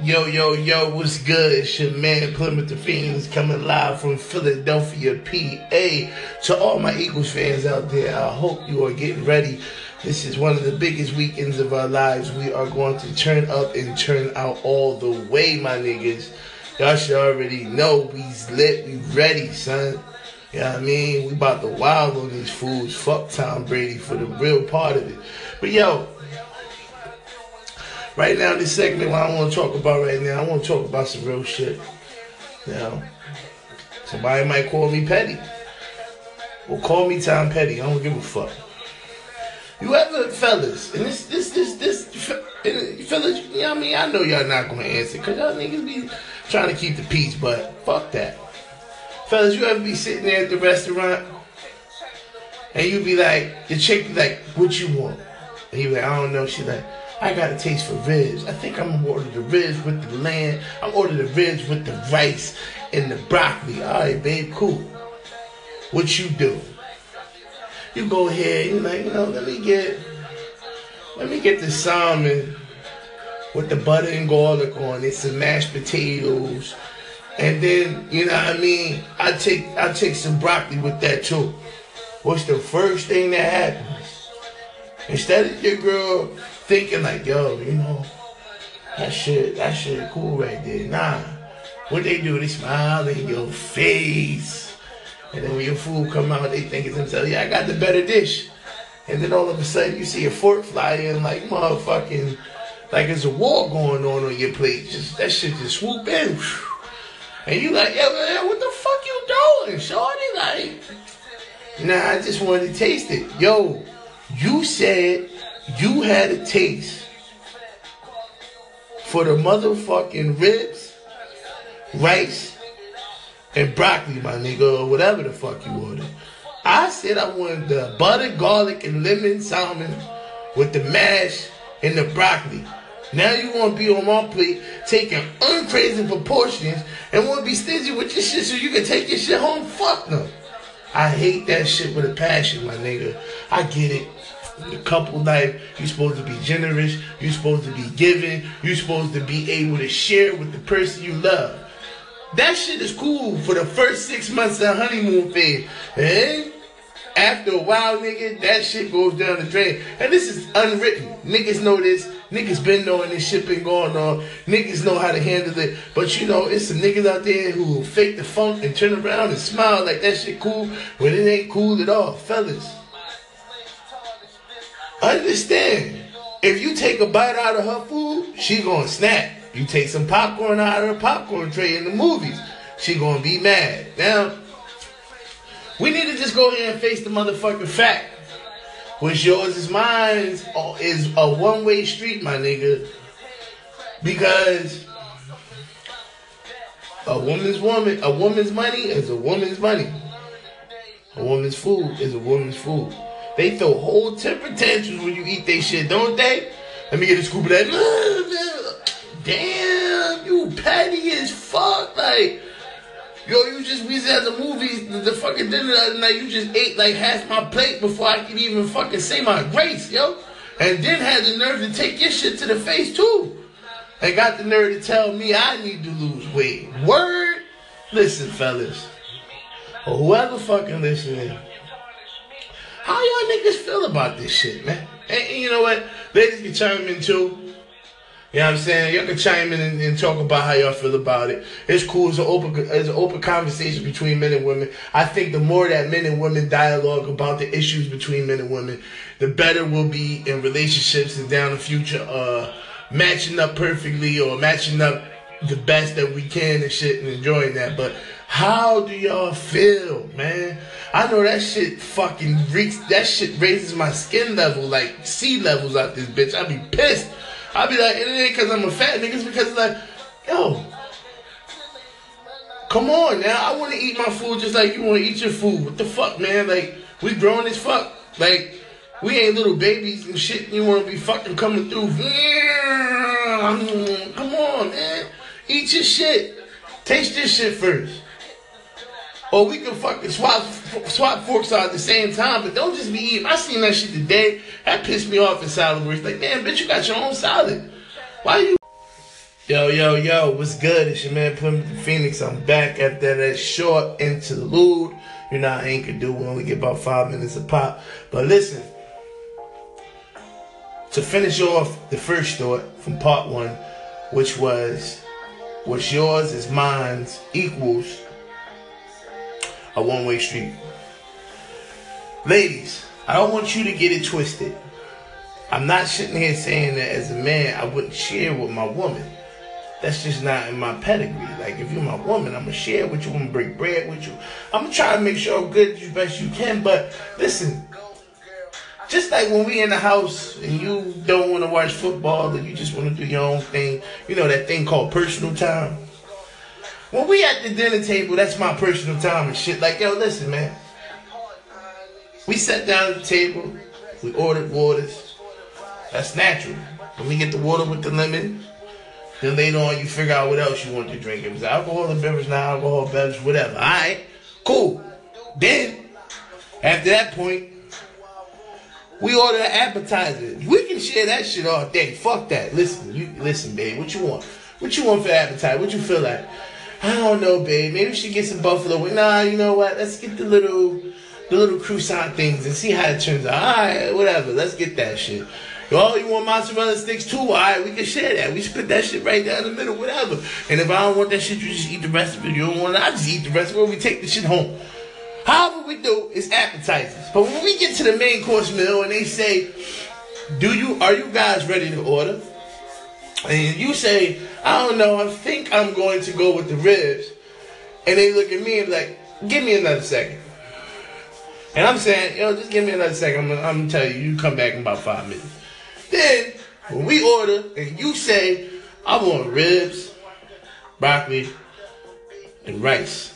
Yo, yo, yo, what's good? It's your man Plymouth the Phoenix coming live from Philadelphia, PA. To all my Eagles fans out there, I hope you are getting ready. This is one of the biggest weekends of our lives. We are going to turn up and turn out all the way, my niggas. Y'all should already know we's lit, we ready, son. You know what I mean? We about to wild on these fools. Fuck Tom Brady for the real part of it. But yo, Right now, this segment, what I want to talk about right now, I want to talk about some real shit. Now, somebody might call me petty. Well, call me Tom Petty. I don't give a fuck. You ever, fellas, and this, this, this, this, fellas, you know what I mean? I know y'all not to answer because y'all niggas be trying to keep the peace, but fuck that. Fellas, you ever be sitting there at the restaurant and you be like, the chick be like, what you want? And you be like, I don't know. She like, I got a taste for ribs. I think I'm gonna order the ribs with the lamb. I'm order the ribs with the rice and the broccoli. All right, babe, cool. What you do? You go ahead. You like, you know, let me get, let me get the salmon with the butter and garlic on it, some mashed potatoes, and then you know what I mean. I take I take some broccoli with that too. What's the first thing that happens? Instead of your girl thinking like, yo, you know, that shit, that shit cool right there. Nah. What they do, they smile in your face. And then when your food come out, they think it's themselves, yeah, I got the better dish. And then all of a sudden you see a fork fly in like motherfucking, like there's a war going on on your plate. Just That shit just swoop in. And you like, yeah, man, what the fuck you doing, shorty? Like, nah, I just wanted to taste it. Yo, you said you had a taste for the motherfucking ribs, rice, and broccoli, my nigga, or whatever the fuck you ordered. I said I wanted the butter, garlic, and lemon salmon with the mash and the broccoli. Now you want to be on my plate taking uncrazy proportions and want to be stingy with your shit so you can take your shit home? Fuck no. I hate that shit with a passion, my nigga. I get it the couple life. You're supposed to be generous. You're supposed to be giving. You're supposed to be able to share with the person you love. That shit is cool for the first six months of honeymoon phase. And eh? after a while, nigga, that shit goes down the drain. And this is unwritten. Niggas know this. Niggas been knowing this shit been going on. Niggas know how to handle it. But you know, it's some niggas out there who fake the funk and turn around and smile like that shit cool when it ain't cool at all. Fellas, Understand, if you take a bite out of her food, she gonna snap. You take some popcorn out of her popcorn tray in the movies, she gonna be mad. Now, we need to just go ahead and face the motherfucking fact. What's yours is mine oh, is a one way street, my nigga. Because a woman's woman, a woman's money is a woman's money. A woman's food is a woman's food. They throw whole temper tantrums when you eat they shit, don't they? Let me get a scoop of that. Damn, you petty as fuck. Like, yo, you just, we at the movies, the, the fucking dinner the other night, you just ate like half my plate before I could even fucking say my grace, yo. And then had the nerve to take your shit to the face, too. And got the nerve to tell me I need to lose weight. Word? Listen, fellas. Or whoever fucking listening how y'all niggas feel about this shit, man? And, and you know what? Ladies can chime in too. You know what I'm saying? Y'all can chime in and, and, talk about how y'all feel about it. It's cool. It's an open, it's an open conversation between men and women. I think the more that men and women dialogue about the issues between men and women, the better we'll be in relationships and down the future, uh, matching up perfectly or matching up the best that we can and shit and enjoying that. But how do y'all feel, man? I know that shit fucking reeks. That shit raises my skin level like sea levels out this bitch. I'd be pissed. I'd be like, it ain't because I'm a fat nigga. It's because it's like, yo, come on now. I want to eat my food just like you want to eat your food. What the fuck, man? Like, we grown as fuck. Like, we ain't little babies and shit. You want to be fucking coming through. Come on, man. Eat your shit. Taste this shit first. Or we can fucking swap swap forks out at the same time, but don't just be eating. I seen that shit today. That pissed me off in salad where it's like, man, bitch, you got your own salad. Why you? Yo, yo, yo, what's good? It's your man Plymouth Phoenix. I'm back after that short interlude. You know, I ain't gonna do. We only get about five minutes a pop. But listen, to finish off the first thought from part one, which was what's yours is mine's equals a one way street. Ladies, I don't want you to get it twisted. I'm not sitting here saying that as a man I wouldn't share with my woman. That's just not in my pedigree. Like if you're my woman, I'm gonna share with you, I'm gonna break bread with you. I'm gonna try to make sure I'm good as best you can. But listen, just like when we in the house and you don't want to watch football and you just want to do your own thing, you know that thing called personal time. When we at the dinner table, that's my personal time and shit. Like yo, listen, man. We sat down at the table, we ordered waters. That's natural. When we get the water with the lemon, then later on, you figure out what else you want to drink. It's alcohol and beverage, not alcohol beverage, whatever. All right, cool. Then, after that point, we order an appetizer. We can share that shit all day. Fuck that. Listen, you listen, babe. What you want? What you want for appetizer? What you feel like? I don't know, babe. Maybe we should get some buffalo. Wing, nah, you know what? Let's get the little, the little croissant things and see how it turns out. All right, whatever. Let's get that shit. Oh, you want mozzarella sticks too? All right, we can share that. We split that shit right down the middle, whatever. And if I don't want that shit, you just eat the rest of it. You don't want it, I just eat the rest of it. We take the shit home. However we do is appetizers. But when we get to the main course meal and they say, "Do you are you guys ready to order?" And you say, "I don't know. I think I'm going to go with the ribs." And they look at me and be like, "Give me another second. And I'm saying, yo, just give me another second. I'm, I'm gonna tell you, you come back in about five minutes. Then, when we order and you say, I want ribs, broccoli, and rice,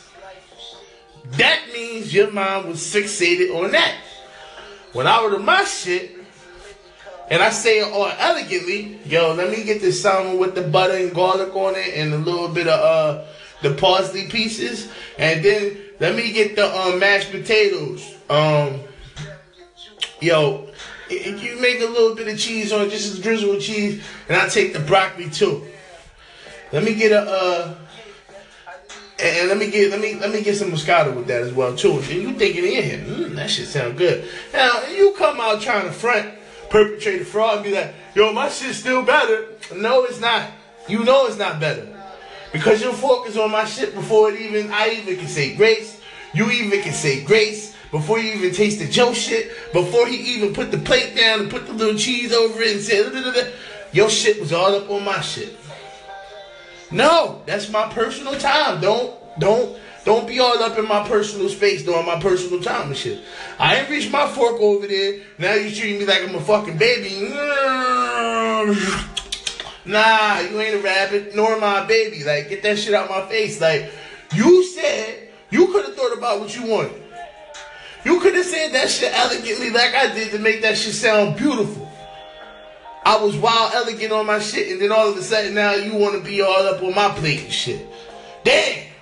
that means your mom was fixated on that. When I order my shit, and I say it all elegantly, yo, let me get this salmon with the butter and garlic on it and a little bit of uh the parsley pieces, and then let me get the um, mashed potatoes. Um, yo, if you make a little bit of cheese on it, just a drizzle of cheese, and I take the broccoli too. Let me get a uh, and let me get let me let me get some moscato with that as well too. And you thinking in here, mm, that shit sound good. Now you come out trying to front, perpetrate a fraud, and be like, yo, my shit's still better. No, it's not. You know it's not better. Because your focus on my shit before it even I even can say grace. You even can say grace before you even tasted Joe shit, before he even put the plate down and put the little cheese over it and said, your shit was all up on my shit. No, that's my personal time. Don't, don't, don't be all up in my personal space during my personal time and shit. I ain't reached my fork over there. Now you treating me like I'm a fucking baby. Nah, you ain't a rabbit, nor am I a baby. Like, get that shit out my face. Like, you said you could have thought about what you wanted. You could have said that shit elegantly like I did to make that shit sound beautiful. I was wild elegant on my shit, and then all of a sudden now you want to be all up on my plate and shit. Damn.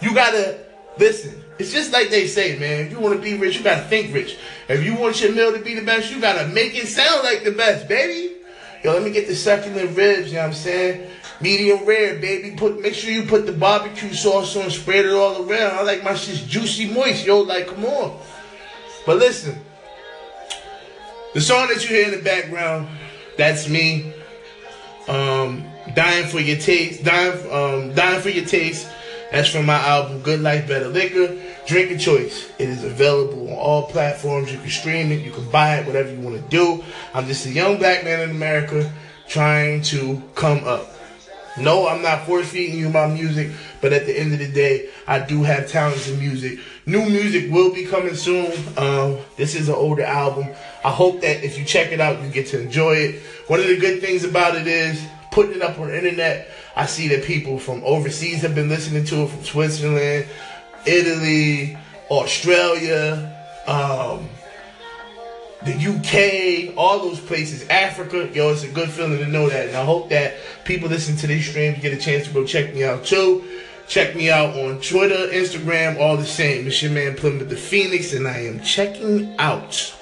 You gotta listen. It's just like they say, man. If you want to be rich, you gotta think rich. If you want your meal to be the best, you gotta make it sound like the best, baby. Yo, let me get the succulent ribs, you know what I'm saying? Medium rare, baby. Put make sure you put the barbecue sauce on, spread it all around. I like my shit juicy moist, yo. Like, come on. But listen, the song that you hear in the background, that's me. Um, dying for your taste, dying, um, dying for your taste. That's from my album Good Life Better Liquor. Drink a choice. It is available on all platforms. You can stream it, you can buy it, whatever you want to do. I'm just a young black man in America trying to come up. No, I'm not force feeding you my music, but at the end of the day, I do have talents in music. New music will be coming soon. Um, this is an older album. I hope that if you check it out, you get to enjoy it. One of the good things about it is putting it up on the internet. I see that people from overseas have been listening to it from Switzerland, Italy, Australia. Um, the UK, all those places, Africa. Yo, it's a good feeling to know that. And I hope that people listen to these streams get a chance to go check me out too. Check me out on Twitter, Instagram, all the same. It's your man Plymouth the Phoenix, and I am checking out.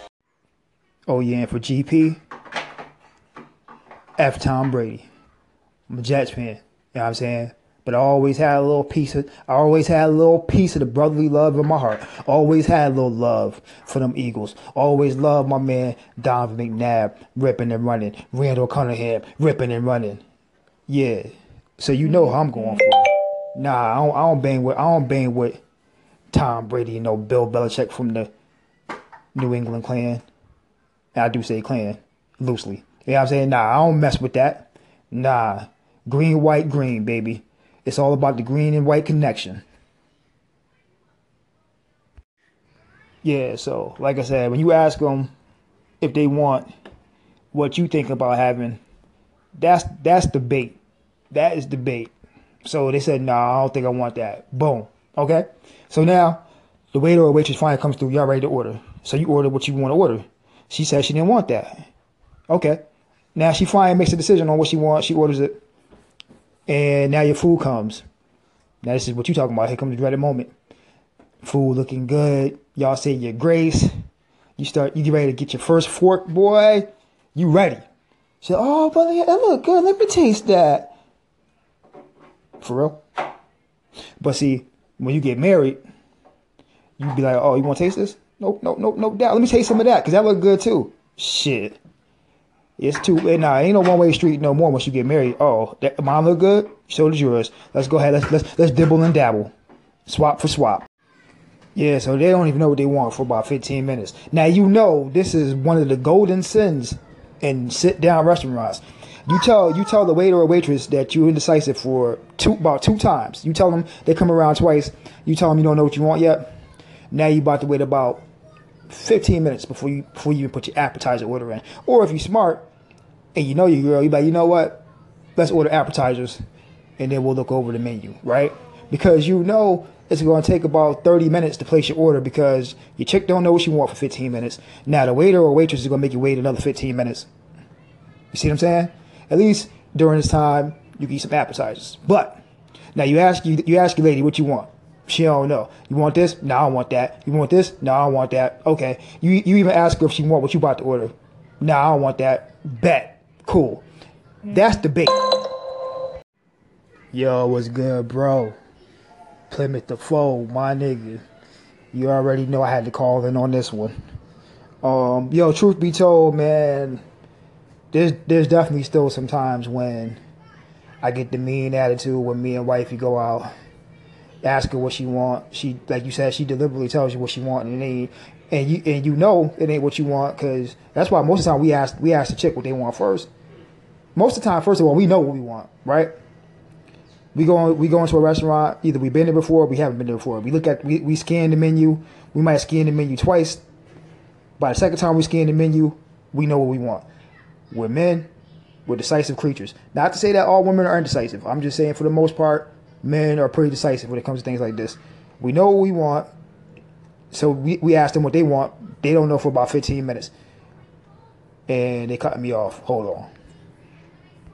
Oh yeah, and for GP, F Tom Brady. I'm a Jets fan. You know what I'm saying? But I always had a little piece of I always had a little piece of the brotherly love in my heart. Always had a little love for them Eagles. Always loved my man Donovan McNabb ripping and running. Randall Cunningham ripping and running. Yeah. So you know how I'm going for. Nah, I don't, I don't bang with I don't bang with Tom Brady, you know, Bill Belichick from the New England clan. I do say clan loosely. You know what I'm saying? Nah, I don't mess with that. Nah. Green, white, green, baby. It's all about the green and white connection. Yeah, so like I said, when you ask them if they want what you think about having, that's that's debate. That is debate. So they said, "No, nah, I don't think I want that." Boom. Okay. So now the waiter or waitress finally comes through. Y'all ready to order? So you order what you want to order. She said she didn't want that. Okay. Now she finally makes a decision on what she wants. She orders it and now your food comes. Now this is what you talking about. Here comes the dreaded moment. Food looking good. Y'all say your grace. You start. You get ready to get your first fork, boy. You ready? Say, oh, but that look good. Let me taste that. For real. But see, when you get married, you be like, oh, you want to taste this? Nope, nope, nope, no doubt. Let me taste some of that because that look good too. Shit. It's two. Eh, nah, ain't no one way street no more once you get married. Oh, that, mine look good. So does yours. Let's go ahead. Let's let's let's dibble and dabble, swap for swap. Yeah, so they don't even know what they want for about 15 minutes. Now you know this is one of the golden sins in sit down restaurants. You tell you tell the waiter or waitress that you're indecisive for two about two times. You tell them they come around twice. You tell them you don't know what you want yet. Now you about to wait about 15 minutes before you before you even put your appetizer order in. Or if you're smart, and you know your girl, you like, you know what? Let's order appetizers and then we'll look over the menu, right? Because you know it's going to take about 30 minutes to place your order because your chick don't know what she want for 15 minutes. Now the waiter or waitress is going to make you wait another 15 minutes. You see what I'm saying? At least during this time, you can eat some appetizers. But now you ask you you ask your lady what you want. She don't know. You want this? No, I want that. You want this? No, I want that. Okay. You you even ask her if she want what you about to order. No, I don't want that. Bet. Cool. That's the bait. Yo, what's good, bro? Plymouth the foe, my nigga. You already know I had to call in on this one. Um, yo, truth be told, man, there's there's definitely still some times when I get the mean attitude when me and wifey go out, ask her what she want. She, like you said, she deliberately tells you what she want and need, and you and you know it ain't what you want because that's why most of the time we ask we ask the chick what they want first most of the time, first of all, we know what we want, right? We go we go into a restaurant. Either we've been there before, or we haven't been there before. We look at we, we scan the menu. We might scan the menu twice. By the second time we scan the menu, we know what we want. We're men. We're decisive creatures. Not to say that all women are indecisive. I'm just saying for the most part, men are pretty decisive when it comes to things like this. We know what we want. So we, we ask them what they want. They don't know for about 15 minutes. And they cut me off. Hold on.